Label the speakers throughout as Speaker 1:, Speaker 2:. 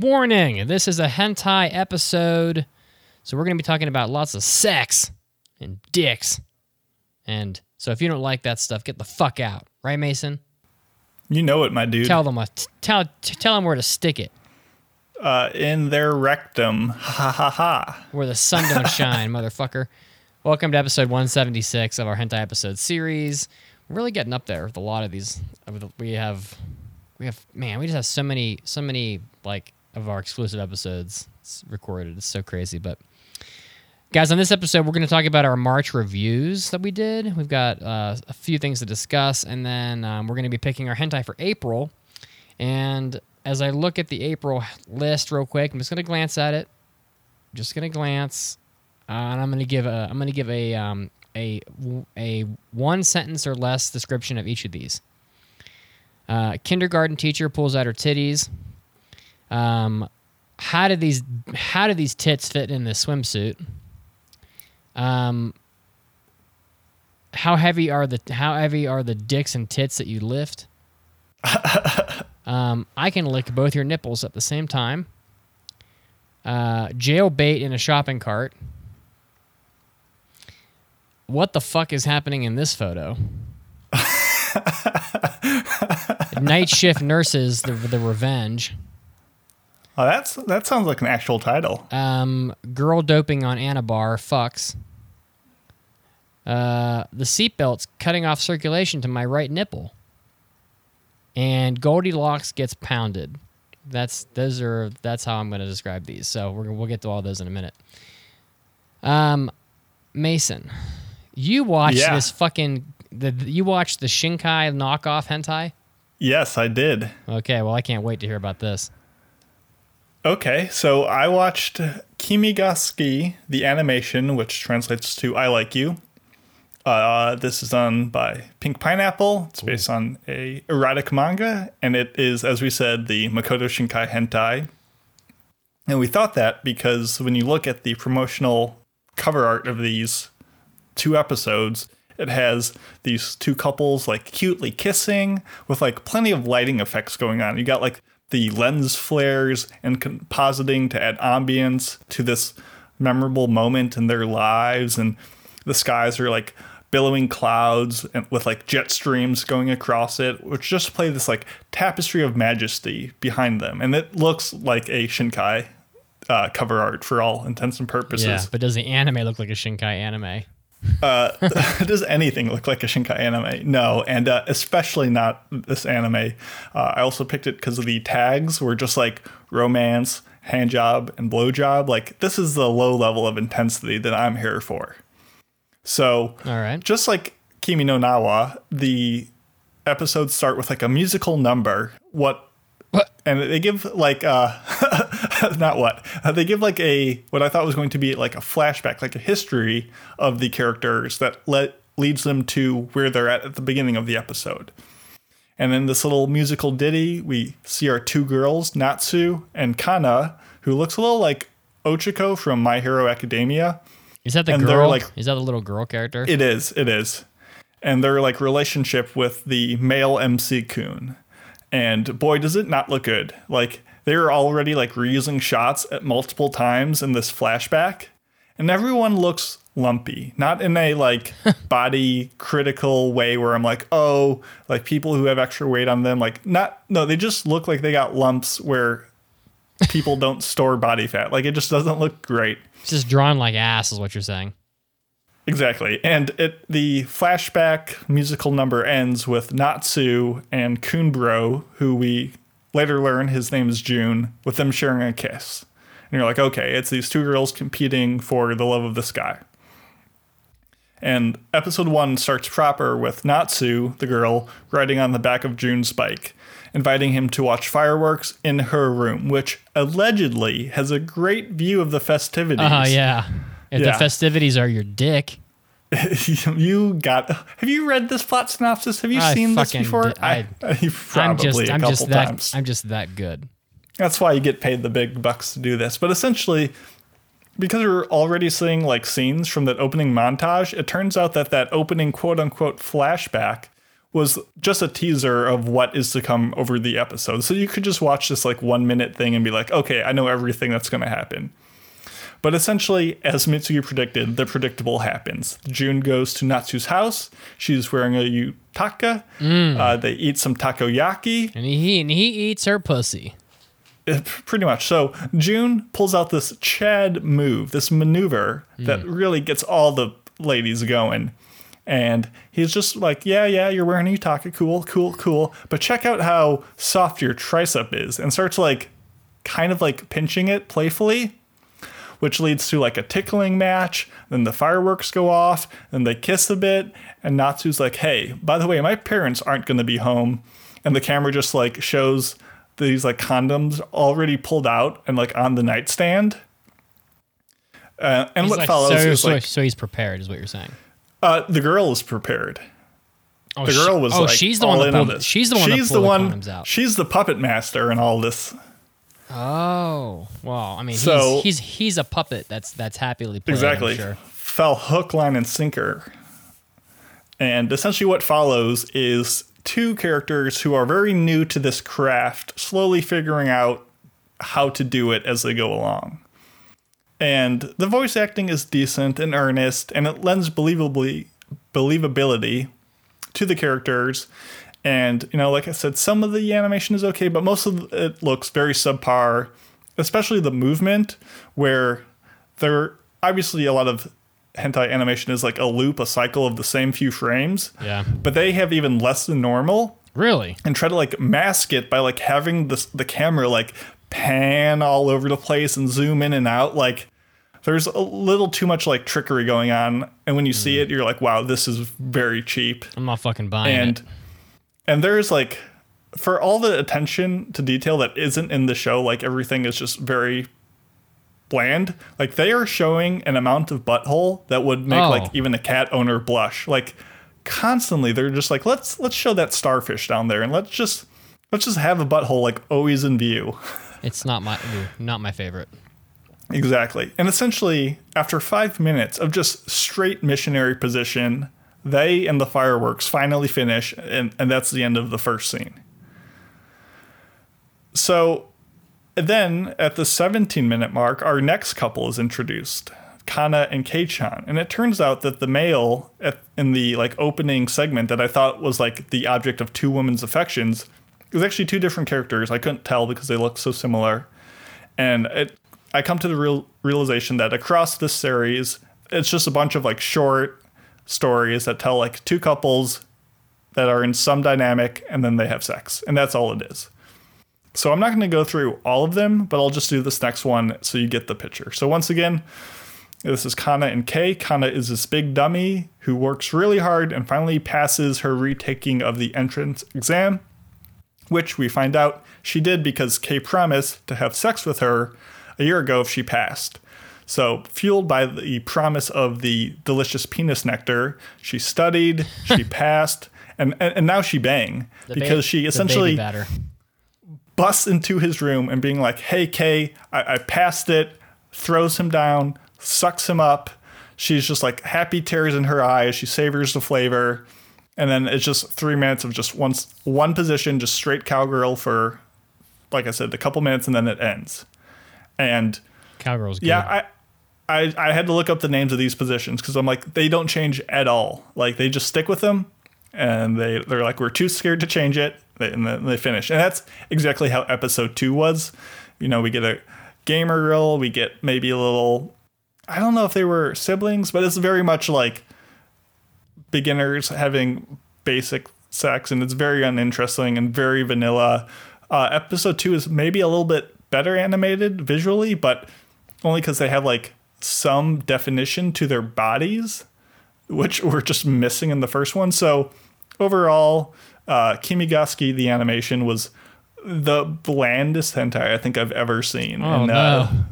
Speaker 1: Warning! This is a hentai episode, so we're going to be talking about lots of sex and dicks. And so if you don't like that stuff, get the fuck out. Right, Mason?
Speaker 2: You know it, my dude.
Speaker 1: Tell them what, tell tell them where to stick it.
Speaker 2: uh, in their rectum. Ha ha ha.
Speaker 1: Where the sun don't shine, motherfucker. Welcome to episode 176 of our hentai episode series. We're really getting up there with a lot of these. We have, we have, man, we just have so many, so many like of our exclusive episodes it's recorded. It's so crazy. But guys, on this episode, we're going to talk about our March reviews that we did. We've got uh, a few things to discuss, and then um, we're going to be picking our hentai for April. And as I look at the April list real quick, I'm just going to glance at it. Just going to glance, uh, and I'm going to give a I'm going to give a um, a a one sentence or less description of each of these. Uh, kindergarten teacher pulls out her titties. Um, how do these how do these tits fit in this swimsuit? Um, how heavy are the how heavy are the dicks and tits that you lift? um, I can lick both your nipples at the same time. Uh, jail bait in a shopping cart. What the fuck is happening in this photo? Night shift nurses, the the revenge.
Speaker 2: Oh, that's that sounds like an actual title.
Speaker 1: Um, girl doping on Anabar fucks. Uh, the seatbelt's cutting off circulation to my right nipple. And Goldilocks gets pounded. That's those are that's how I'm going to describe these. So we're we'll get to all those in a minute. Um, Mason, you watched
Speaker 2: Yeah.
Speaker 1: this fucking the you watched the Shinkai knockoff hentai.
Speaker 2: Yes, I did.
Speaker 1: Okay, well I can't wait to hear about this.
Speaker 2: Okay, so I watched Kimi ga Suki, the animation, which translates to "I Like You." Uh, this is done by Pink Pineapple. It's based on a erotic manga, and it is, as we said, the Makoto Shinkai hentai. And we thought that because when you look at the promotional cover art of these two episodes, it has these two couples like cutely kissing with like plenty of lighting effects going on. You got like the lens flares and compositing to add ambience to this memorable moment in their lives. And the skies are like billowing clouds and with like jet streams going across it which just play this like tapestry of majesty behind them. And it looks like a shinkai uh, cover art for all intents and purposes.
Speaker 1: Yeah, but does the anime look like a Shinkai anime?
Speaker 2: does anything look like a Shinkai anime? No, and uh, especially not this anime. Uh, I also picked it because of the tags were just like romance, hand job, and blowjob. Like this is the low level of intensity that I'm here for. So,
Speaker 1: All right.
Speaker 2: just like Kimi no Na wa, the episodes start with like a musical number. What?
Speaker 1: What?
Speaker 2: And they give like uh not what uh, they give like a what I thought was going to be like a flashback, like a history of the characters that let leads them to where they're at at the beginning of the episode. And then this little musical ditty, we see our two girls, Natsu and Kana, who looks a little like Ochaco from My Hero Academia.
Speaker 1: Is that the
Speaker 2: And
Speaker 1: girl?
Speaker 2: like-
Speaker 1: is that the little girl character?
Speaker 2: It is. It is. And their like relationship with the male MC Kun. And boy, does it not look good. Like they're already like reusing shots at multiple times in this flashback. And everyone looks lumpy. Not in a like body critical way where I'm like, oh, like people who have extra weight on them. Like not no, they just look like they got lumps where people don't store body fat. Like it just doesn't look great.
Speaker 1: It's just drawn like ass, is what you're saying.
Speaker 2: Exactly. And it the flashback musical number ends with Natsu and Kunbro, who we later learn his name is June, with them sharing a kiss. And you're like, okay, it's these two girls competing for the love of this guy. And episode one starts proper with Natsu, the girl, riding on the back of June's bike, inviting him to watch fireworks in her room, which allegedly has a great view of the festivities.
Speaker 1: Oh yeah. If the festivities are your dick,
Speaker 2: you got. Have you read this plot synopsis? Have you
Speaker 1: I
Speaker 2: seen this before?
Speaker 1: did- I-
Speaker 2: I- probably
Speaker 1: I'm just I'm just that
Speaker 2: times.
Speaker 1: I'm just that good.
Speaker 2: That's why you get paid the big bucks to do this. But essentially, because we're already seeing like scenes from that opening montage, it turns out that that opening quote unquote flashback was just a teaser of what is to come over the episode. So you could just watch this like one minute thing and be like, okay, I know everything that's going to happen. But essentially, as Mitsugi predicted, the predictable happens. June goes to Natsu's house. She's wearing a yutaka. Uh, they eat some takoyaki.
Speaker 1: And he and he eats her pussy.
Speaker 2: Uh, Pretty much. So June pulls out this Chad move, this maneuver that really gets all the ladies going. And he's just like, yeah, yeah, you're wearing a yutaka. Cool, cool, cool. But check out how soft your tricep is. And starts like kind of like pinching it playfully which leads to like a tickling match. Then the fireworks go off, then they kiss a bit. And Natsu's like, "Hey, by the way, my parents aren't going to be home." And the camera just like shows these like condoms already pulled out and like on the nightstand. Uh, and
Speaker 1: He's
Speaker 2: what
Speaker 1: like,
Speaker 2: follows
Speaker 1: so,
Speaker 2: is
Speaker 1: so,
Speaker 2: like
Speaker 1: so he's prepared, is what you're saying.
Speaker 2: uh, the girl is prepared.
Speaker 1: Oh,
Speaker 2: The girl was
Speaker 1: oh,
Speaker 2: like
Speaker 1: she's the
Speaker 2: all
Speaker 1: one that
Speaker 2: in on this.
Speaker 1: She's the one
Speaker 2: She's the one.
Speaker 1: out.
Speaker 2: She's the puppet master and all this.
Speaker 1: Oh, well, I mean,
Speaker 2: So-
Speaker 1: he's, he's he's a puppet that's that's happily played.
Speaker 2: Exactly.
Speaker 1: Sure.
Speaker 2: Fell hook, line, and sinker. And essentially, what follows is two characters who are very new to this craft, slowly figuring out how to do it as they go along. And the voice acting is decent and earnest, and it lends believably believability to the characters. And you know, like I said, some of the animation is okay, but most of it looks very subpar, especially the movement, where there obviously a lot of hentai animation is like a loop, a cycle of the same few frames.
Speaker 1: Yeah.
Speaker 2: But they have even less than normal
Speaker 1: Really?
Speaker 2: and try to like mask it by like having this the camera like pan all over the place and zoom in and out like there's a little too much like trickery going on and when you see hmm. it you're like wow this is very cheap
Speaker 1: I'm not fucking buying
Speaker 2: and
Speaker 1: it.
Speaker 2: and there's like for all the attention to detail that isn't in the show like everything is just very bland like they are showing an amount of butthole that would make
Speaker 1: Oh.
Speaker 2: like even a cat owner blush like constantly they're just like let's let's show that starfish down there and let's just let's just have a butthole like always in view
Speaker 1: It's not my not my favorite.
Speaker 2: Exactly. And essentially, after five minutes of just straight missionary position, they and the fireworks finally finish, and, and that's the end of the first scene. So then at the 17 minute mark, our next couple is introduced. Kana and Kei-chan. And it turns out that the male at, in the like opening segment that I thought was like the object of two women's affections is actually two different characters. I couldn't tell because they look so similar. And it I come to the real realization that across this series, it's just a bunch of like short stories that tell like two couples that are in some dynamic and then they have sex. And that's all it is. So I'm not going to go through all of them, but I'll just do this next one so you get the picture. So once again, this is Kana and Kei. Kana is this big dummy who works really hard and finally passes her retaking of the entrance exam, which we find out she did because Kei promised to have sex with her a year ago if she passed. So, fueled by the promise of the delicious penis nectar, she studied, she passed, and, and, and now she bang
Speaker 1: The ba-
Speaker 2: because she essentially busts into his room and being like, "Hey, Kay, I, I passed it." Throws him down, sucks him up. She's just like happy tears in her eyes. She savors the flavor, and then it's just three minutes of just one one position, just straight cowgirl for, like I said, a couple minutes, and then it ends. And
Speaker 1: Cowgirl's good.
Speaker 2: yeah, I. I, I had to look up the names of these positions because I'm like they don't change at all. Like they just stick with them, and they they're like we're too scared to change it, and then they finish. And that's exactly how episode two was. You know, we get a gamer girl, we get maybe a little. I don't know if they were siblings, but it's very much like beginners having basic sex, and it's very uninteresting and very vanilla. Uh, episode two is maybe a little bit better animated visually, but only because they have like some definition to their bodies, which were just missing in the first one. So overall, uh, Kimi ga Suki, the animation, was the blandest hentai I think I've ever seen.
Speaker 1: Oh,
Speaker 2: and, uh,
Speaker 1: no.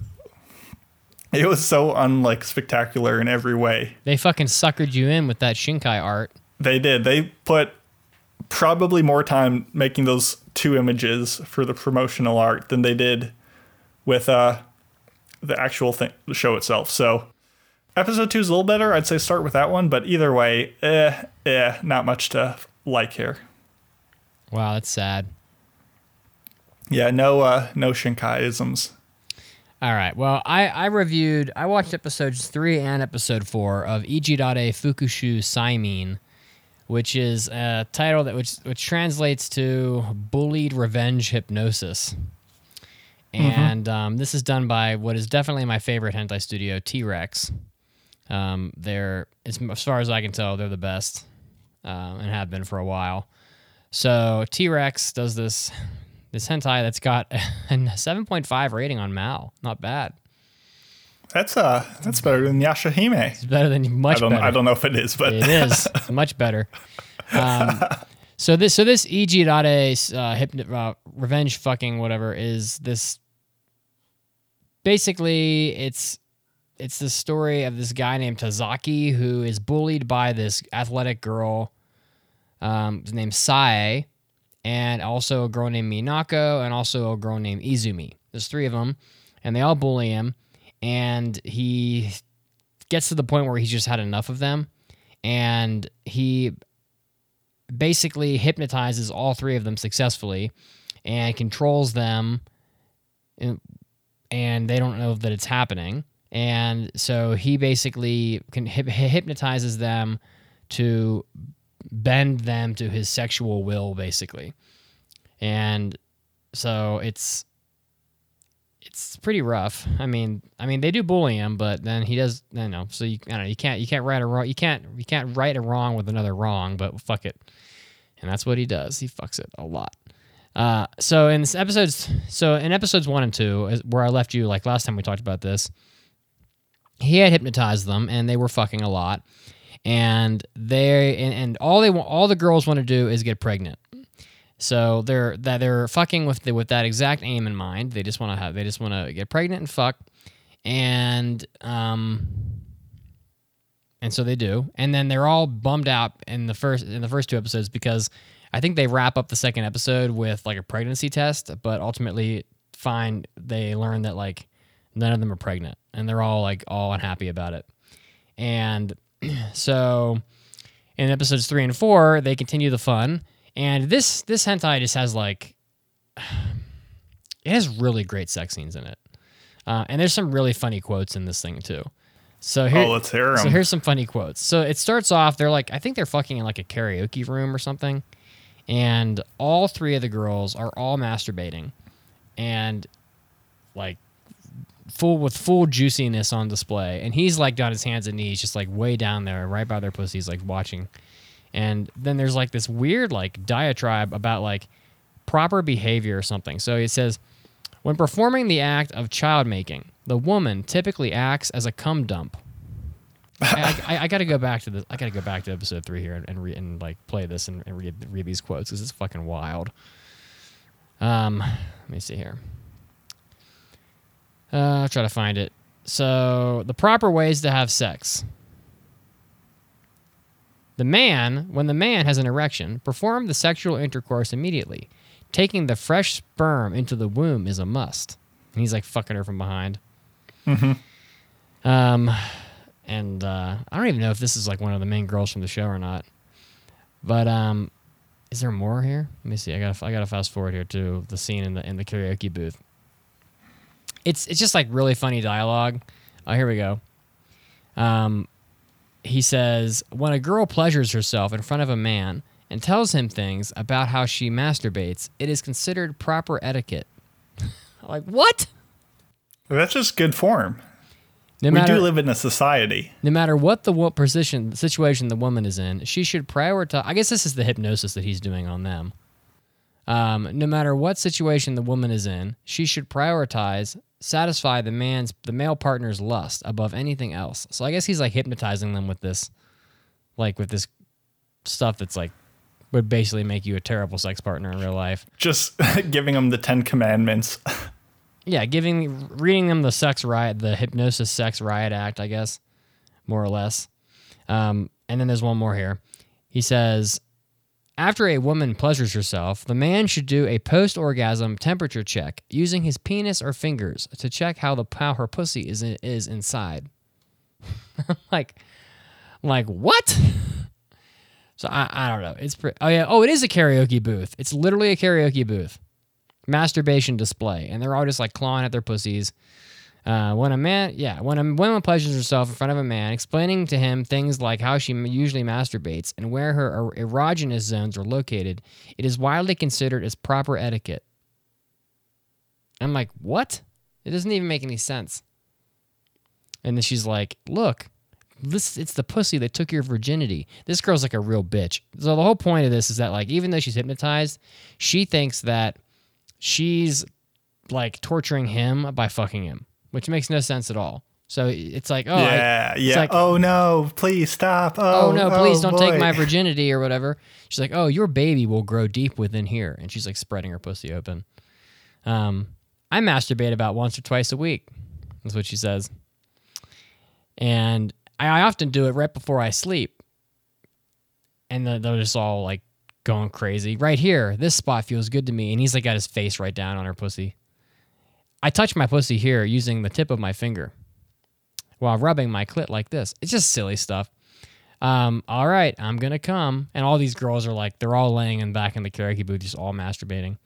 Speaker 2: it was so unlike spectacular in every way.
Speaker 1: They fucking suckered you in with that Shinkai art.
Speaker 2: They did. They put probably more time making those two images for the promotional art than they did with uh, the actual thing, the show itself. So episode two is a little better. I'd say start with that one, but either way, eh, eh, not much to like here.
Speaker 1: Wow, that's sad.
Speaker 2: Yeah, no uh no Shinkai-isms.
Speaker 1: All right. Well, I, I reviewed, I watched episodes three and episode four of Ijirare Fukushu Saimin, which is a title that which which translates to bullied revenge hypnosis. And um, this is done by what is definitely my favorite hentai studio, T Rex. Um, they're, as, as far as I can tell, they're the best um, and have been for a while. So T Rex does this this hentai that's got a 7.5 rating on Mal. Not bad.
Speaker 2: That's uh that's better than Yashahime.
Speaker 1: It's better than much
Speaker 2: I don't
Speaker 1: better.
Speaker 2: I don't know if it is, but
Speaker 1: It is much better. Um, so this so this E.G. Uh, uh, revenge fucking whatever is this. Basically, it's it's the story of this guy named Tazaki who is bullied by this athletic girl um, named Sae, and also a girl named Minako, and also a girl named Izumi. There's three of them, and they all bully him, and he gets to the point where he's just had enough of them, and he basically hypnotizes all three of them successfully and controls them and, they don't know that it's happening and so he basically can hypnotizes them to bend them to his sexual will basically and so it's it's pretty rough. I mean, I mean they do bully him, but then he does. Don't know. So you, I don't know. You can't you can't right a wrong. You can't you can't right a wrong with another wrong. But fuck it, and that's what he does. He fucks it a lot. Uh, so in episodes, so in episodes one and two, where I left you, like last time we talked about this, he had hypnotized them, and they were fucking a lot, and they and, and all they want, all the girls want to do is get pregnant. So they're that they're fucking with the, with that exact aim in mind. They just want to have they just want to get pregnant and fuck, and um, and so they do. And then they're all bummed out in the first in the first two episodes because I think they wrap up the second episode with like a pregnancy test, but ultimately find they learn that like none of them are pregnant, and they're all like all unhappy about it. And so in episodes three and four, they continue the fun. And this this hentai just has like it has really great sex scenes in it, uh, and there's some really funny quotes in this thing too. So oh, here,
Speaker 2: oh, let's hear
Speaker 1: so here's some funny quotes. So it starts off, they're like, I think they're fucking in like a karaoke room or something. And all three of the girls are all masturbating and like full with full juiciness on display. And he's like on his hands and knees, just like way down there, right by their pussies, like watching. And then there's like this weird like diatribe about like proper behavior or something. So he says, when performing the act of child making, the woman typically acts as a cum dump. I, I, I got to go back to this. I got to go back to episode three here and and, re, and like play this and, and read read these quotes because it's fucking wild. Um, let me see here. Uh, I'll try to find it. So the proper ways to have sex. The man, when the man has an erection, perform the sexual intercourse immediately. Taking the fresh sperm into the womb is a must. And he's like fucking her from behind. Um, and uh, I don't even know if this is like one of the main girls from the show or not. But um, is there more here? Let me see. I got I got to fast forward here to the scene in the in the karaoke booth. It's it's just like really funny dialogue. Oh, here we go. Um, he says when a girl pleasures herself in front of a man and tells him things about how she masturbates, it is considered proper etiquette. like what?
Speaker 2: That's just good form.
Speaker 1: No
Speaker 2: we do live in a society.
Speaker 1: no matter what the wo- position situation the woman is in, she should prioritize. I guess this is the hypnosis that he's doing on them. Um, no matter what situation the woman is in, she should prioritize satisfy the man's the male partner's lust above anything else. So I guess he's like hypnotizing them with this, like with this stuff that's like would basically make you a terrible sex partner in real life.
Speaker 2: Just giving them the Ten Commandments.
Speaker 1: Yeah, giving reading them the sex riot, the hypnosis sex riot act, I guess, more or less. Um, and then there's one more here. He says, after a woman pleasures herself, the man should do a post-orgasm temperature check using his penis or fingers to check how the how her pussy is is inside. like, like what? So I, I don't know. It's pre- oh yeah oh it is a karaoke booth. It's literally a karaoke booth, masturbation display, and they're all just like clawing at their pussies. Uh, when a man, yeah, when a woman pleasures herself in front of a man, explaining to him things like how she usually masturbates and where her er- erogenous zones are located, it is widely considered as proper etiquette. I'm like, what? It doesn't even make any sense. And then she's like, look, this it's the pussy that took your virginity. This girl's like a real bitch. So the whole point of this is that like even though she's hypnotized, she thinks that she's like torturing him by fucking him, which makes no sense at all. So it's like, oh,
Speaker 2: yeah,
Speaker 1: it's
Speaker 2: yeah.
Speaker 1: like-
Speaker 2: oh no, please stop. Oh,
Speaker 1: oh no, please don't take my virginity or whatever. She's like, oh, your baby will grow deep within here, and she's like spreading her pussy open. Um, I masturbate about once or twice a week. That's what she says, and I, I often do it right before I sleep, and they're just all like going crazy. Right here, this spot feels good to me, and he's like got his face right down on her pussy. I touch my pussy here using the tip of my finger while rubbing my clit like this. It's just silly stuff. Um, all right, I'm gonna come, and all these girls are like, they're all laying in back in the karaoke booth, just all masturbating.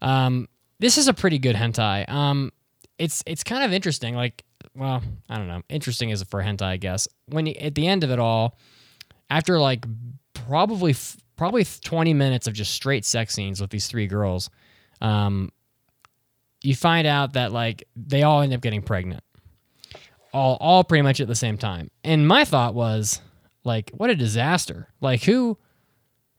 Speaker 1: Um, this is a pretty good hentai. Um, it's it's kind of interesting. Like, well, I don't know, interesting is for hentai, I guess. When at the end of it all, after like probably f- probably 20 minutes of just straight sex scenes with these three girls, um, you find out that like they all end up getting pregnant all all pretty much at the same time. And my thought was like what a disaster. Like who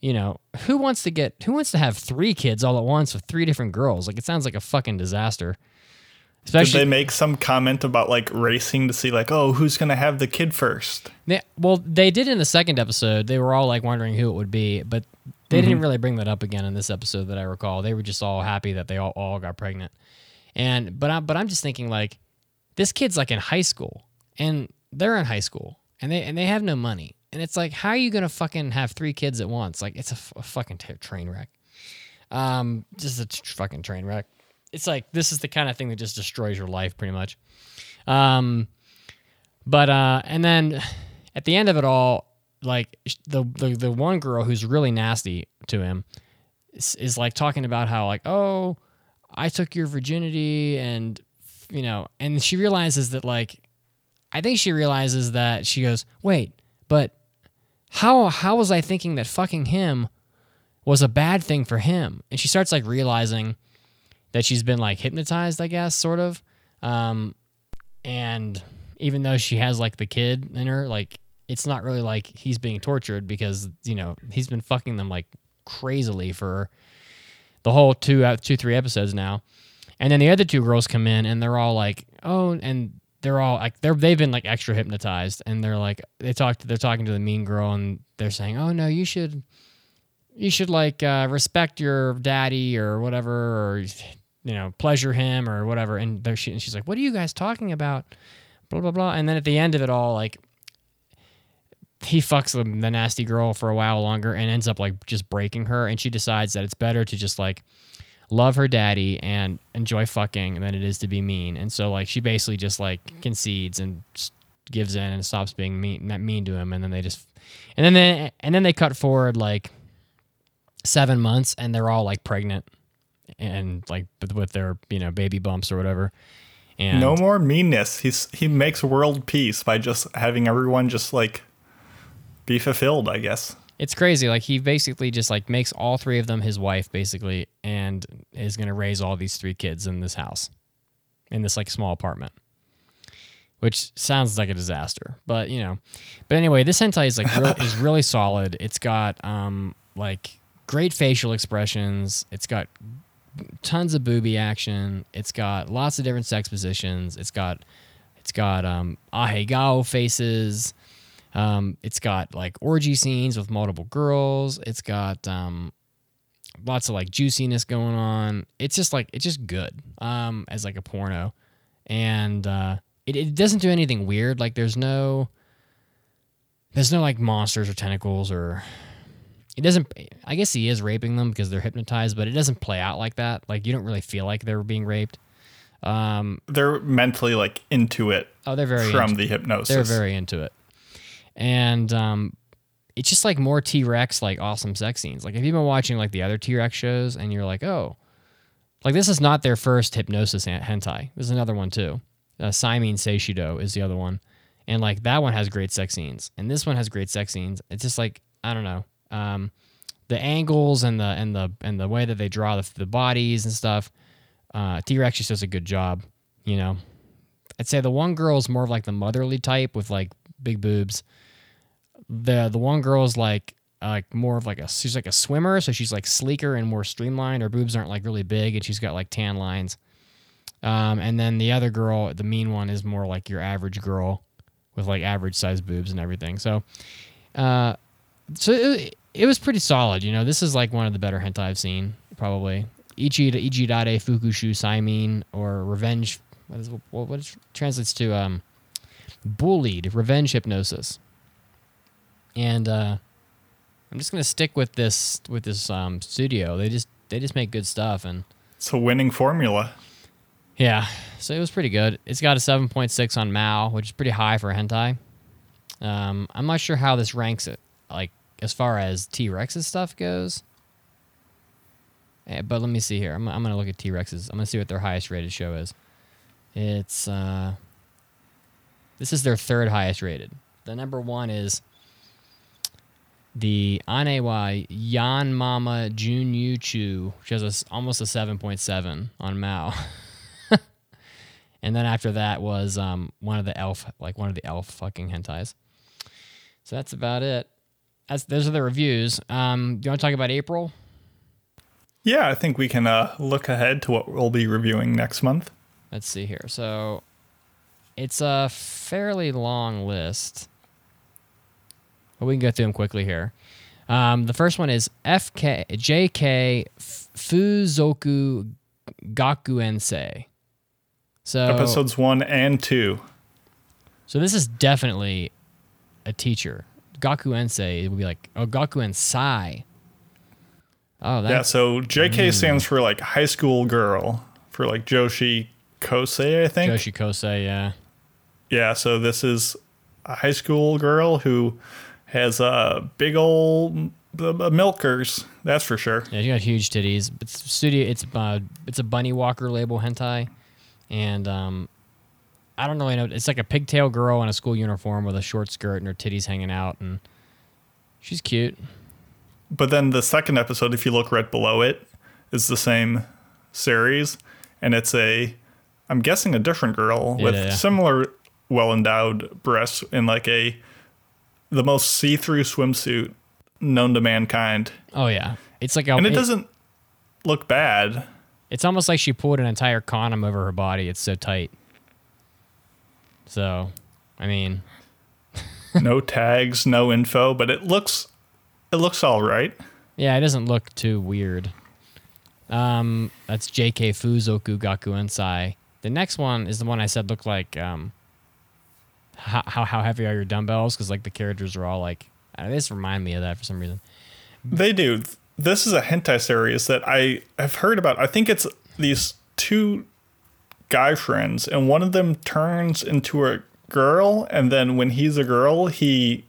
Speaker 1: you know, who wants to get who wants to have three kids all at once with three different girls? Like it sounds like a fucking disaster.
Speaker 2: Did they make some comment about like racing to see like, oh, who's gonna have the kid first?
Speaker 1: They, well, they did in the second episode. They were all like wondering who it would be, but they didn't really bring that up again in this episode that I recall. They were just all happy that they all, all got pregnant. And but I but I'm just thinking like this kid's like in high school and they're in high school and they and they have no money. And it's like how are you going to fucking have three kids at once? Like it's a, f- a fucking t- train wreck. Um just a t- fucking train wreck. It's like this is the kind of thing that just destroys your life pretty much. Um but uh, and then at the end of it all, like the the, the one girl who's really nasty to him is, is like talking about how like oh I took your virginity and you know and she realizes that like I think she realizes that she goes wait but how how was I thinking that fucking him was a bad thing for him and she starts like realizing that she's been like hypnotized I guess sort of. Um and even though she has like the kid in her, like it's not really like he's being tortured because you know he's been fucking them like crazily for the whole two out two three episodes now, and then the other two girls come in and they're all like oh and they're all like they're they've been like extra hypnotized. And they're like they talk to, they're talking to the mean girl and they're saying oh no you should you should like uh, respect your daddy or whatever or you know pleasure him or whatever. And there she and she's like what are you guys talking about? Blah blah blah. And then at the end of it all like he fucks the, the nasty girl for a while longer and ends up like just breaking her. And she decides that it's better to just like love her daddy and enjoy fucking than it is to be mean. And so like she basically just like concedes and gives in and stops being mean mean to him. And then they just and then they and then they cut forward like seven months and they're all like pregnant and like with, their you know baby bumps or whatever. And
Speaker 2: No more meanness. He's he makes world peace by just having everyone just like be fulfilled, I guess.
Speaker 1: it's crazy. Like he basically just like makes all three of them his wife basically and is going to raise all these three kids in this house in this like small apartment which sounds like a disaster but you know. But anyway this hentai is like real, is really solid. It's got um like great facial expressions. It's got tons of booby action it's got lots of different sex positions it's got it's got um ahegao faces um, it's got like orgy scenes with multiple girls. It's got um, lots of like juiciness going on. It's just like it's just good um, as like a porno, and uh, it it doesn't do anything weird. Like there's no there's no like monsters or tentacles or it doesn't. I guess he is raping them because they're hypnotized, but it doesn't play out like that. Like you don't really feel like they're being raped. Um,
Speaker 2: They're mentally like into it
Speaker 1: oh, they're very
Speaker 2: from the hypnosis.
Speaker 1: they're very into it, and um, it's just like more T Rex like awesome sex scenes. Like if you've been watching like the other T Rex shows and you're like, oh, like this is not their first hypnosis hen- hentai. There's another one too. Uh, Saimin Seishidou is the other one, and like that one has great sex scenes, and this one has great sex scenes. It's just like I don't know, um, the angles and the and the and the way that they draw the, the bodies and stuff. Uh, T Rex just does a good job. You know, I'd say the one girl is more of like the motherly type with like big boobs. The the one girl is like like more of like a she's like a swimmer, so she's like sleeker and more streamlined. Her boobs aren't like really big, and she's got like tan lines. Um, and then the other girl, the mean one, is more like your average girl with like average size boobs and everything. So, uh, so it, it was pretty solid. You know, this is like one of the better hentai I've seen probably. Ichi Ichidare Fukushu Saimin or Revenge. What is what, what is, translates to um, bullied revenge hypnosis. And uh, I'm just gonna stick with this with this um, studio. They just they just make good stuff and
Speaker 2: It's a winning formula.
Speaker 1: yeah, so it was pretty good. It's got a 7.6 on MAL, which is pretty high for a hentai. Um, I'm not sure how this ranks it, like as far as T Rex's stuff goes. Eh, but let me see here. I'm, I'm gonna look at T Rex's. I'm gonna see what their highest rated show is. It's uh, this is their third highest rated. The number one is the Anewa Yan Mama Jun Yu Chu, which has a almost a 7.7 on MAL. and then after that was um, one of the elf, like one of the elf fucking hentais. So that's about it. That's those are the reviews. Um, do you want to talk about April?
Speaker 2: Yeah, I think we can uh, look ahead to what we'll be reviewing next month.
Speaker 1: Let's see here. So it's a fairly long list. But we can go through them quickly here. Um, the first one is FK JK Fuzoku Gakuensei. So
Speaker 2: Episodes one and two.
Speaker 1: so this is definitely a teacher. Gakuensei it would be like oh Gakuensai. Oh,
Speaker 2: Yeah, so JK stands for like high school girl for like Joshi Kosei, I think.
Speaker 1: Joshi Kosei, yeah.
Speaker 2: Yeah, so this is a high school girl who has a big old uh, milkers, that's for sure.
Speaker 1: Yeah, she got huge titties. It's studio. It's uh, it's a Bunny Walker label hentai, and um, I don't really know. It's like a pigtail girl in a school uniform with a short skirt and her titties hanging out, and she's cute.
Speaker 2: But then the second episode, if you look right below it, is the same series, and it's a, I'm guessing a different girl with
Speaker 1: Yeah.
Speaker 2: similar well endowed breasts in like a, the most see through swimsuit known to mankind,
Speaker 1: Oh yeah, it's like a,
Speaker 2: and it
Speaker 1: it-
Speaker 2: doesn't look bad.
Speaker 1: It's almost like she pulled an entire condom over her body. It's so tight. So, I mean,
Speaker 2: no tags, no info, but it looks, it looks all right.
Speaker 1: yeah, it doesn't look too weird. Um, that's JK Fuzoku Gaku Gakuensai. The next one is the one I said looked like um, how how, how heavy are your dumbbells? Because like the characters are all like uh, this remind me of that for some reason.
Speaker 2: They do. This is a hentai series that I have heard about. I think it's these two guy friends, and one of them turns into a girl, and then when he's a girl, he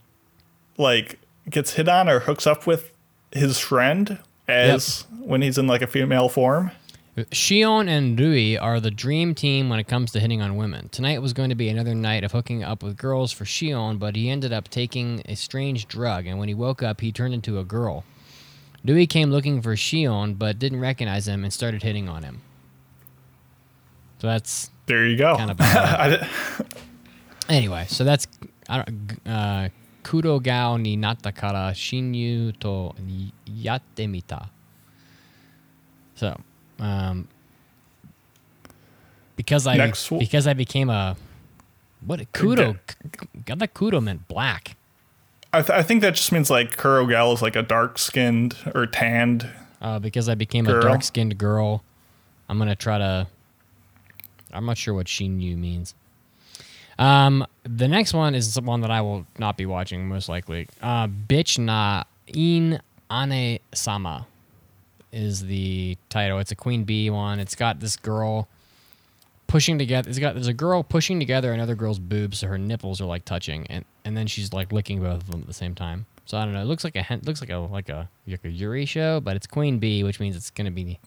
Speaker 2: like gets hit on or hooks up with his friend as when he's in like a female form.
Speaker 1: Shion and Rui are the dream team when it comes to hitting on women. Tonight was going to be another night of hooking up with girls for Shion, but he ended up taking a strange drug, and when he woke up, he turned into a girl. Rui came looking for Shion, but didn't recognize him and started hitting on him. So that's
Speaker 2: There you go.
Speaker 1: Kind of anyway. So that's uh, Kurogal ni natakara shinyu to yatte mita. So, um, because I
Speaker 2: Next
Speaker 1: because I became a what kudo got that kudo meant black.
Speaker 2: I, th- I think that just means like Kurogal is like a dark skinned or tanned.
Speaker 1: Uh, because I became a dark skinned girl, I'm gonna try to. I'm not sure what Shinyu means. Um, the next one is one that I will not be watching most likely. Uh, Bitch na in ane sama is the title. It's a Queen Bee one. It's got this girl pushing together. It's got there's a girl pushing together another girl's boobs, so her nipples are like touching, and and then she's like licking both of them at the same time. So I don't know. It looks like a looks like a like a like a Yuri show, but it's queen bee, which means it's gonna be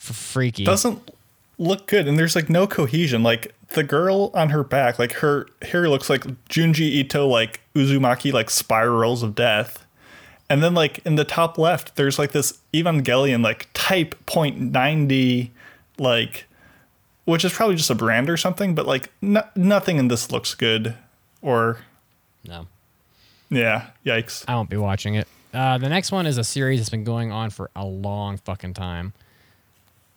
Speaker 1: f- freaky.
Speaker 2: Doesn't look good, and there's like no cohesion. Like the girl on her back, like her hair looks like Junji Ito, like Uzumaki, like spirals of death. And then like in the top left, there's like this Evangelion like type point ninety, like, which is probably just a brand or something. But like no- nothing in this looks good, or
Speaker 1: no.
Speaker 2: yeah, yikes.
Speaker 1: I won't be watching it. Uh, the next one is a series that's been going on for a long fucking time.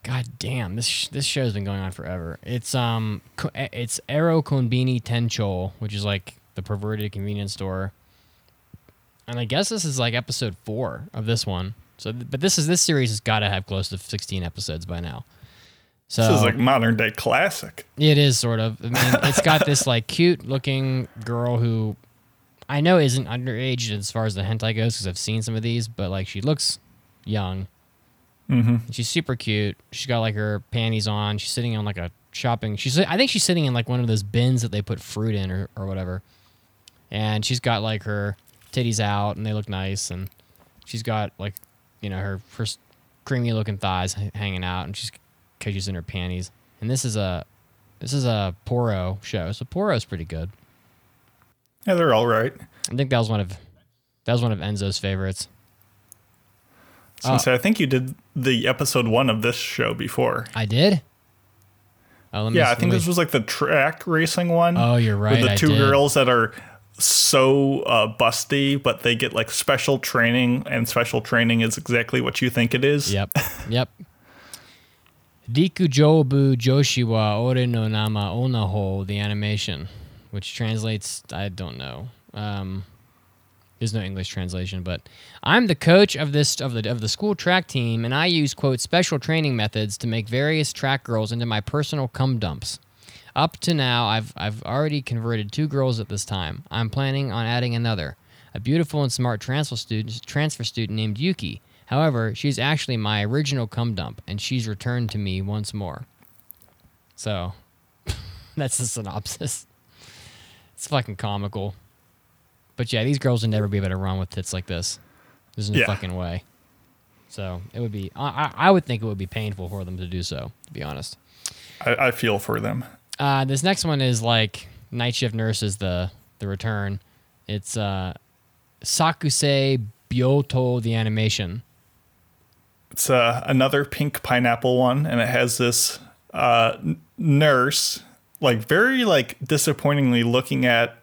Speaker 1: God damn, this sh- this show's been going on forever. It's um, co- eh, it's Ero Konbini Tencho, which is like the perverted convenience store. And I guess this is like episode four of this one. So, but this is this series has got to have close to sixteen episodes by now. So
Speaker 2: This is like modern day classic.
Speaker 1: it is sort of. I mean, it's got this like cute looking girl who I know isn't underage as far as the hentai goes because I've seen some of these, but like she looks young. Mm-hmm. She's super cute. She's got like her panties on. She's sitting on like a shopping. She's I think she's sitting in like one of those bins that they put fruit in or, or whatever. And she's got like her titties out and they look nice and she's got like you know her her creamy looking thighs h- hanging out and she's because she's in her panties. And this is a this is a Poro show, so Poro's pretty good.
Speaker 2: Yeah, they're all right.
Speaker 1: I think that was one of that was one of Enzo's favorites.
Speaker 2: I, was say, I think you did the episode one of this show before.
Speaker 1: I did. Oh, let me,
Speaker 2: Yeah, I
Speaker 1: let
Speaker 2: think this was like the track racing one.
Speaker 1: Oh, you're right.
Speaker 2: With the
Speaker 1: I
Speaker 2: two
Speaker 1: did.
Speaker 2: girls that are so uh, busty, but they get like special training, and special training is exactly what you think it is.
Speaker 1: Yep. Yep. Rikujoubu Joshiwa Ore no Nama Onaho, the animation, which translates, I don't know. Um, there's no English translation, but I'm the coach of this of the of the school track team, and I use quote special training methods to make various track girls into my personal cum dumps. Up to now, I've I've already converted two girls at this time. I'm planning on adding another, a beautiful and smart transfer student transfer student named Yuki. However, she's actually my original cum dump, and she's returned to me once more. So, that's the synopsis. It's fucking comical. But yeah, these girls would never be able to run with tits like this. There's no
Speaker 2: Yeah.
Speaker 1: fucking way. So it would be. I, I would think it would be painful for them to do so. To be honest.
Speaker 2: I, I feel for them.
Speaker 1: Uh, this next one is like Night Shift Nurses, the the return. It's uh, Sakusei Byoto, the animation.
Speaker 2: It's uh, another pink pineapple one, and it has this uh, nurse, like very like disappointingly looking at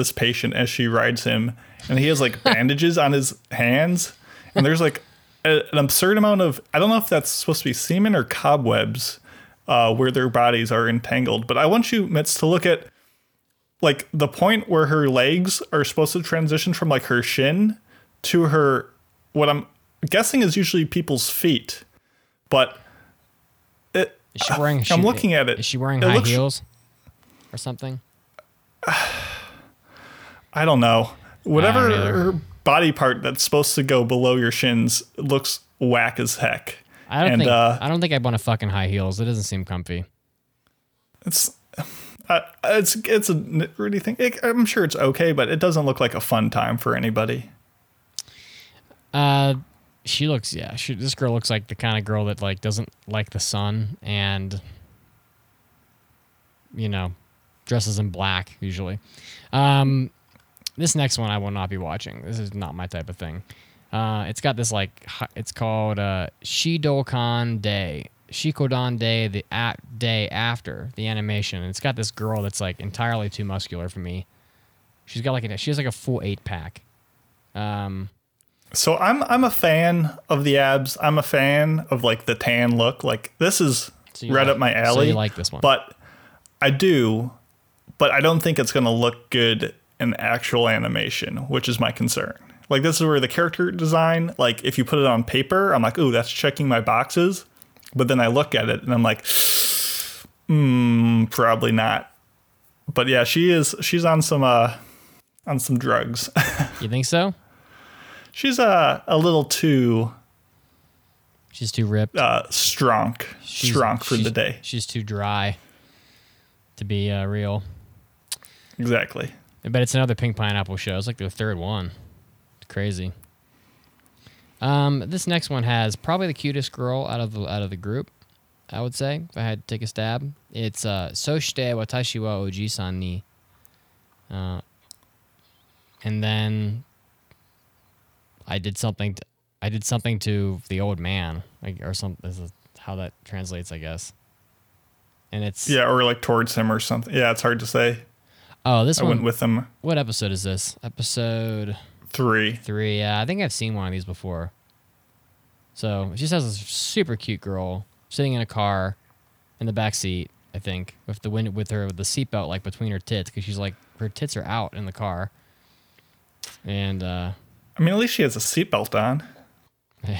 Speaker 2: this patient as she rides him, and he has like bandages on his hands, and there's like a, an absurd amount of I don't know if that's supposed to be semen or cobwebs uh, where their bodies are entangled. But I want you, Mitz, to look at like the point where her legs are supposed to transition from like her shin to her what I'm guessing is usually people's feet. But it
Speaker 1: Is she wearing?
Speaker 2: I'm looking at it.
Speaker 1: Is she wearing
Speaker 2: It
Speaker 1: high
Speaker 2: looks-
Speaker 1: heels or something?
Speaker 2: I don't know. Whatever
Speaker 1: don't
Speaker 2: body part that's supposed to go below your shins looks whack as heck.
Speaker 1: I don't
Speaker 2: and
Speaker 1: think.
Speaker 2: uh,
Speaker 1: I don't think I'd want to fucking high heels. It doesn't seem comfy.
Speaker 2: it's uh, it's it's a nitty thing. It, I'm sure it's okay, but it doesn't look like a fun time for anybody.
Speaker 1: Uh, she looks. Yeah, she, this girl looks like the kind of girl that like doesn't like the sun and you know dresses in black usually. Um, this next one I will not be watching. This is not my type of thing. Uh, it's got this like it's called uh, Shidokan Day, Shikodan Day, the at day after the animation. And it's got this girl that's like entirely too muscular for me. She's got like a, she has like a full eight pack. Um,
Speaker 2: So I'm I'm a fan of the abs. I'm a fan of like the tan look. Like this is
Speaker 1: So
Speaker 2: right
Speaker 1: like-
Speaker 2: up my alley.
Speaker 1: so you like this one.
Speaker 2: But I do, but I don't think it's gonna look good in actual animation, which is my concern. Like this is where the character design, like if you put it on paper, I'm like, ooh, that's checking my boxes. But then I look at it and I'm like, hmm, probably not. But yeah, she is she's on some uh on some drugs.
Speaker 1: you think so?
Speaker 2: she's uh, a little too
Speaker 1: She's too ripped.
Speaker 2: uh, strong,
Speaker 1: She's-
Speaker 2: strong for the day.
Speaker 1: She's too dry to be uh, real.
Speaker 2: Exactly.
Speaker 1: But it's another pink pineapple show. It's like the third one. It's crazy. Um, this next one has probably the cutest girl out of the out of the group. I would say if I had to take a stab, it's uh, Soshite Watashi wa Oji-san ni. Uh, and then I did something. To, I did something to the old man, like or something. This is how that translates, I guess. And it's
Speaker 2: Yeah, or like towards him or something. Yeah, it's hard to say.
Speaker 1: Oh, this
Speaker 2: I
Speaker 1: one.
Speaker 2: went with them.
Speaker 1: what episode is this? Episode
Speaker 2: three.
Speaker 1: three. Yeah, I think I've seen one of these before. So she has this super cute girl sitting in a car in the back seat. I think with the wind with her with the seatbelt like between her tits because she's like her tits are out in the car. And uh,
Speaker 2: I mean, at least she has a seatbelt on.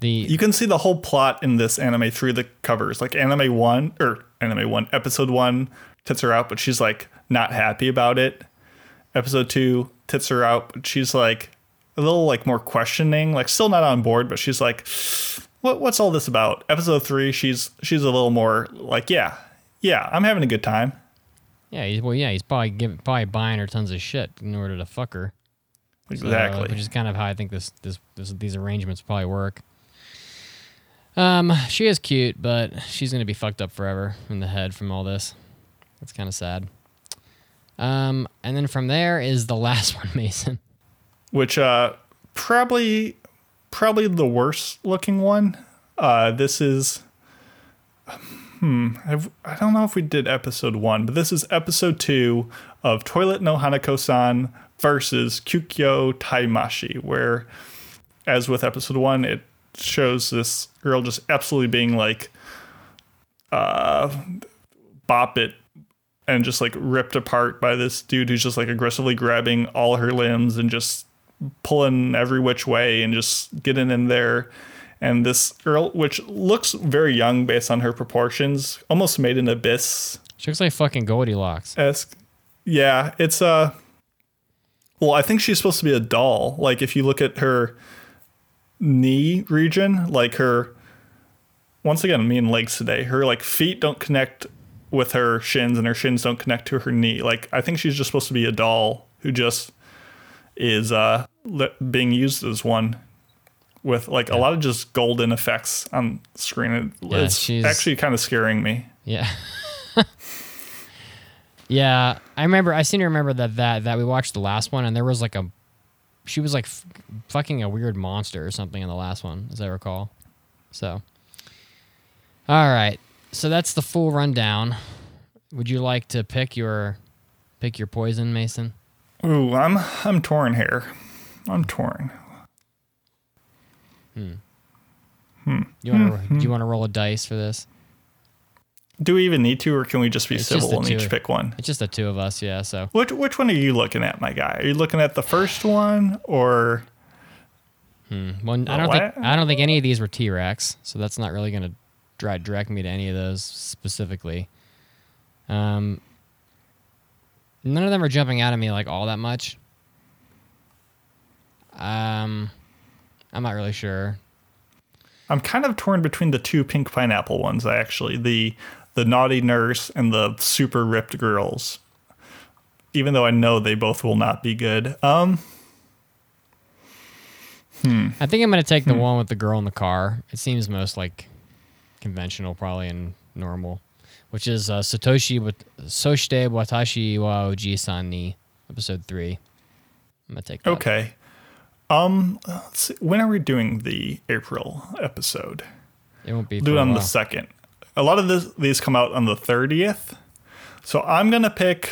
Speaker 1: the
Speaker 2: You can see the whole plot in this anime through the covers. Like anime one or anime one, episode one, tits are out, but she's like not happy about it. Episode two, tits are out, but she's like a little like more questioning, like still not on board, but she's like, "What? What's all this about?" Episode three, she's she's a little more like, "Yeah, yeah, I'm having a good time."
Speaker 1: yeah he's, well yeah he's probably giving probably buying her tons of shit in order to fuck her. So,
Speaker 2: Exactly.
Speaker 1: which is kind of how I think this, this this these arrangements probably work. Um, she is cute, but she's gonna be fucked up forever in the head from all this. That's kind of sad. Um, and then from there is the last one, Mason.
Speaker 2: which uh probably probably the worst looking one uh this is hmm I've, i don't know if we did episode one but this is episode two of toilet no hanako-san versus kyukyo taimashi where as with episode one it shows this girl just absolutely being like uh bop it and just like ripped apart by this dude who's just like aggressively grabbing all her limbs and just pulling every which way and just getting in there. And this girl, which looks very young based on her proportions, almost Made in Abyss
Speaker 1: She looks like fucking Goldilocks.
Speaker 2: esque. Yeah, it's uh well, I think she's supposed to be a doll. Like if you look at her knee region, like her once again, me and legs today, her like feet don't connect with her shins and her shins don't connect to her knee. Like I think she's just supposed to be a doll who just is uh li- being used as one with like a lot of just golden effects on screen. It-
Speaker 1: Yeah,
Speaker 2: it's
Speaker 1: she's-
Speaker 2: actually kind of scaring me.
Speaker 1: Yeah. yeah, I remember. I seem to remember that that that we watched the last one, and there was like a, she was like f- fucking a weird monster or something in the last one, as I recall. So, all right. So that's the full rundown. Would you like to pick your pick your poison, Mason?
Speaker 2: Ooh, I'm I'm torn here. I'm torn. Hmm. Hmm.
Speaker 1: You want to? Do you want to roll a dice for this?
Speaker 2: Do we even need to, or can we just be
Speaker 1: It's
Speaker 2: civil
Speaker 1: the
Speaker 2: and each pick one?
Speaker 1: It's just the two of us, yeah. So
Speaker 2: Which which one are you looking at, my guy? Are you looking at the first one or Hmm.
Speaker 1: one, I don't
Speaker 2: What?
Speaker 1: think I don't think any of these were T Rex, so that's not really going to direct direct me to any of those specifically. Um, none of them are jumping out at me like all that much. Um, I'm not really sure.
Speaker 2: I'm kind of torn between the two pink pineapple ones actually. The the naughty nurse and the super ripped girls. Even though I know they both will not be good. Um
Speaker 1: I think I'm going to take the one with the girl in the car. It seems most like conventional, probably and normal, which is uh, Satoshi with Soshite Watashi wa Oji-san ni, episode three. I'm gonna take that.
Speaker 2: okay. Um let's see, when are we doing the April episode?
Speaker 1: It won't be.
Speaker 2: do it on the second. A lot of this, these come out on the thirtieth, so I'm gonna pick.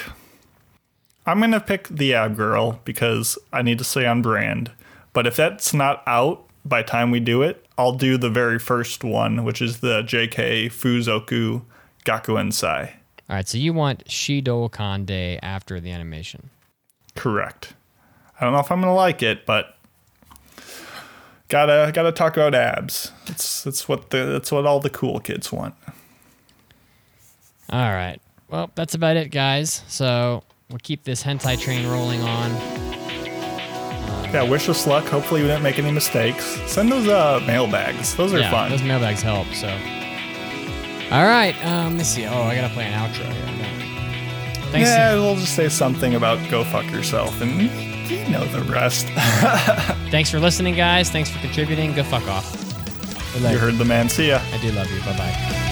Speaker 2: I'm gonna pick the Ab Girl because I need to stay on brand. But if that's not out by time we do it, I'll do the very first one, which is the J.K. Fuzoku Gakuensai.
Speaker 1: All right, so you want Shido Kande after the animation.
Speaker 2: Correct. I don't know if I'm gonna like it, but gotta gotta talk about abs. It's that's what the that's what all the cool kids want.
Speaker 1: All right. Well, that's about it, guys. So we'll keep this hentai train rolling on.
Speaker 2: Yeah, wish us luck. Hopefully, we didn't make any mistakes. Send those uh, mailbags. Those are
Speaker 1: yeah,
Speaker 2: fun.
Speaker 1: those mailbags help. So, all right. Um, let me see. Oh, I gotta play an outro here. Thanks.
Speaker 2: yeah, we'll just say something about go fuck yourself, and you know the rest.
Speaker 1: Thanks for listening, guys. Thanks for contributing. Go fuck off.
Speaker 2: You heard the man. See ya.
Speaker 1: I do love you. Bye bye.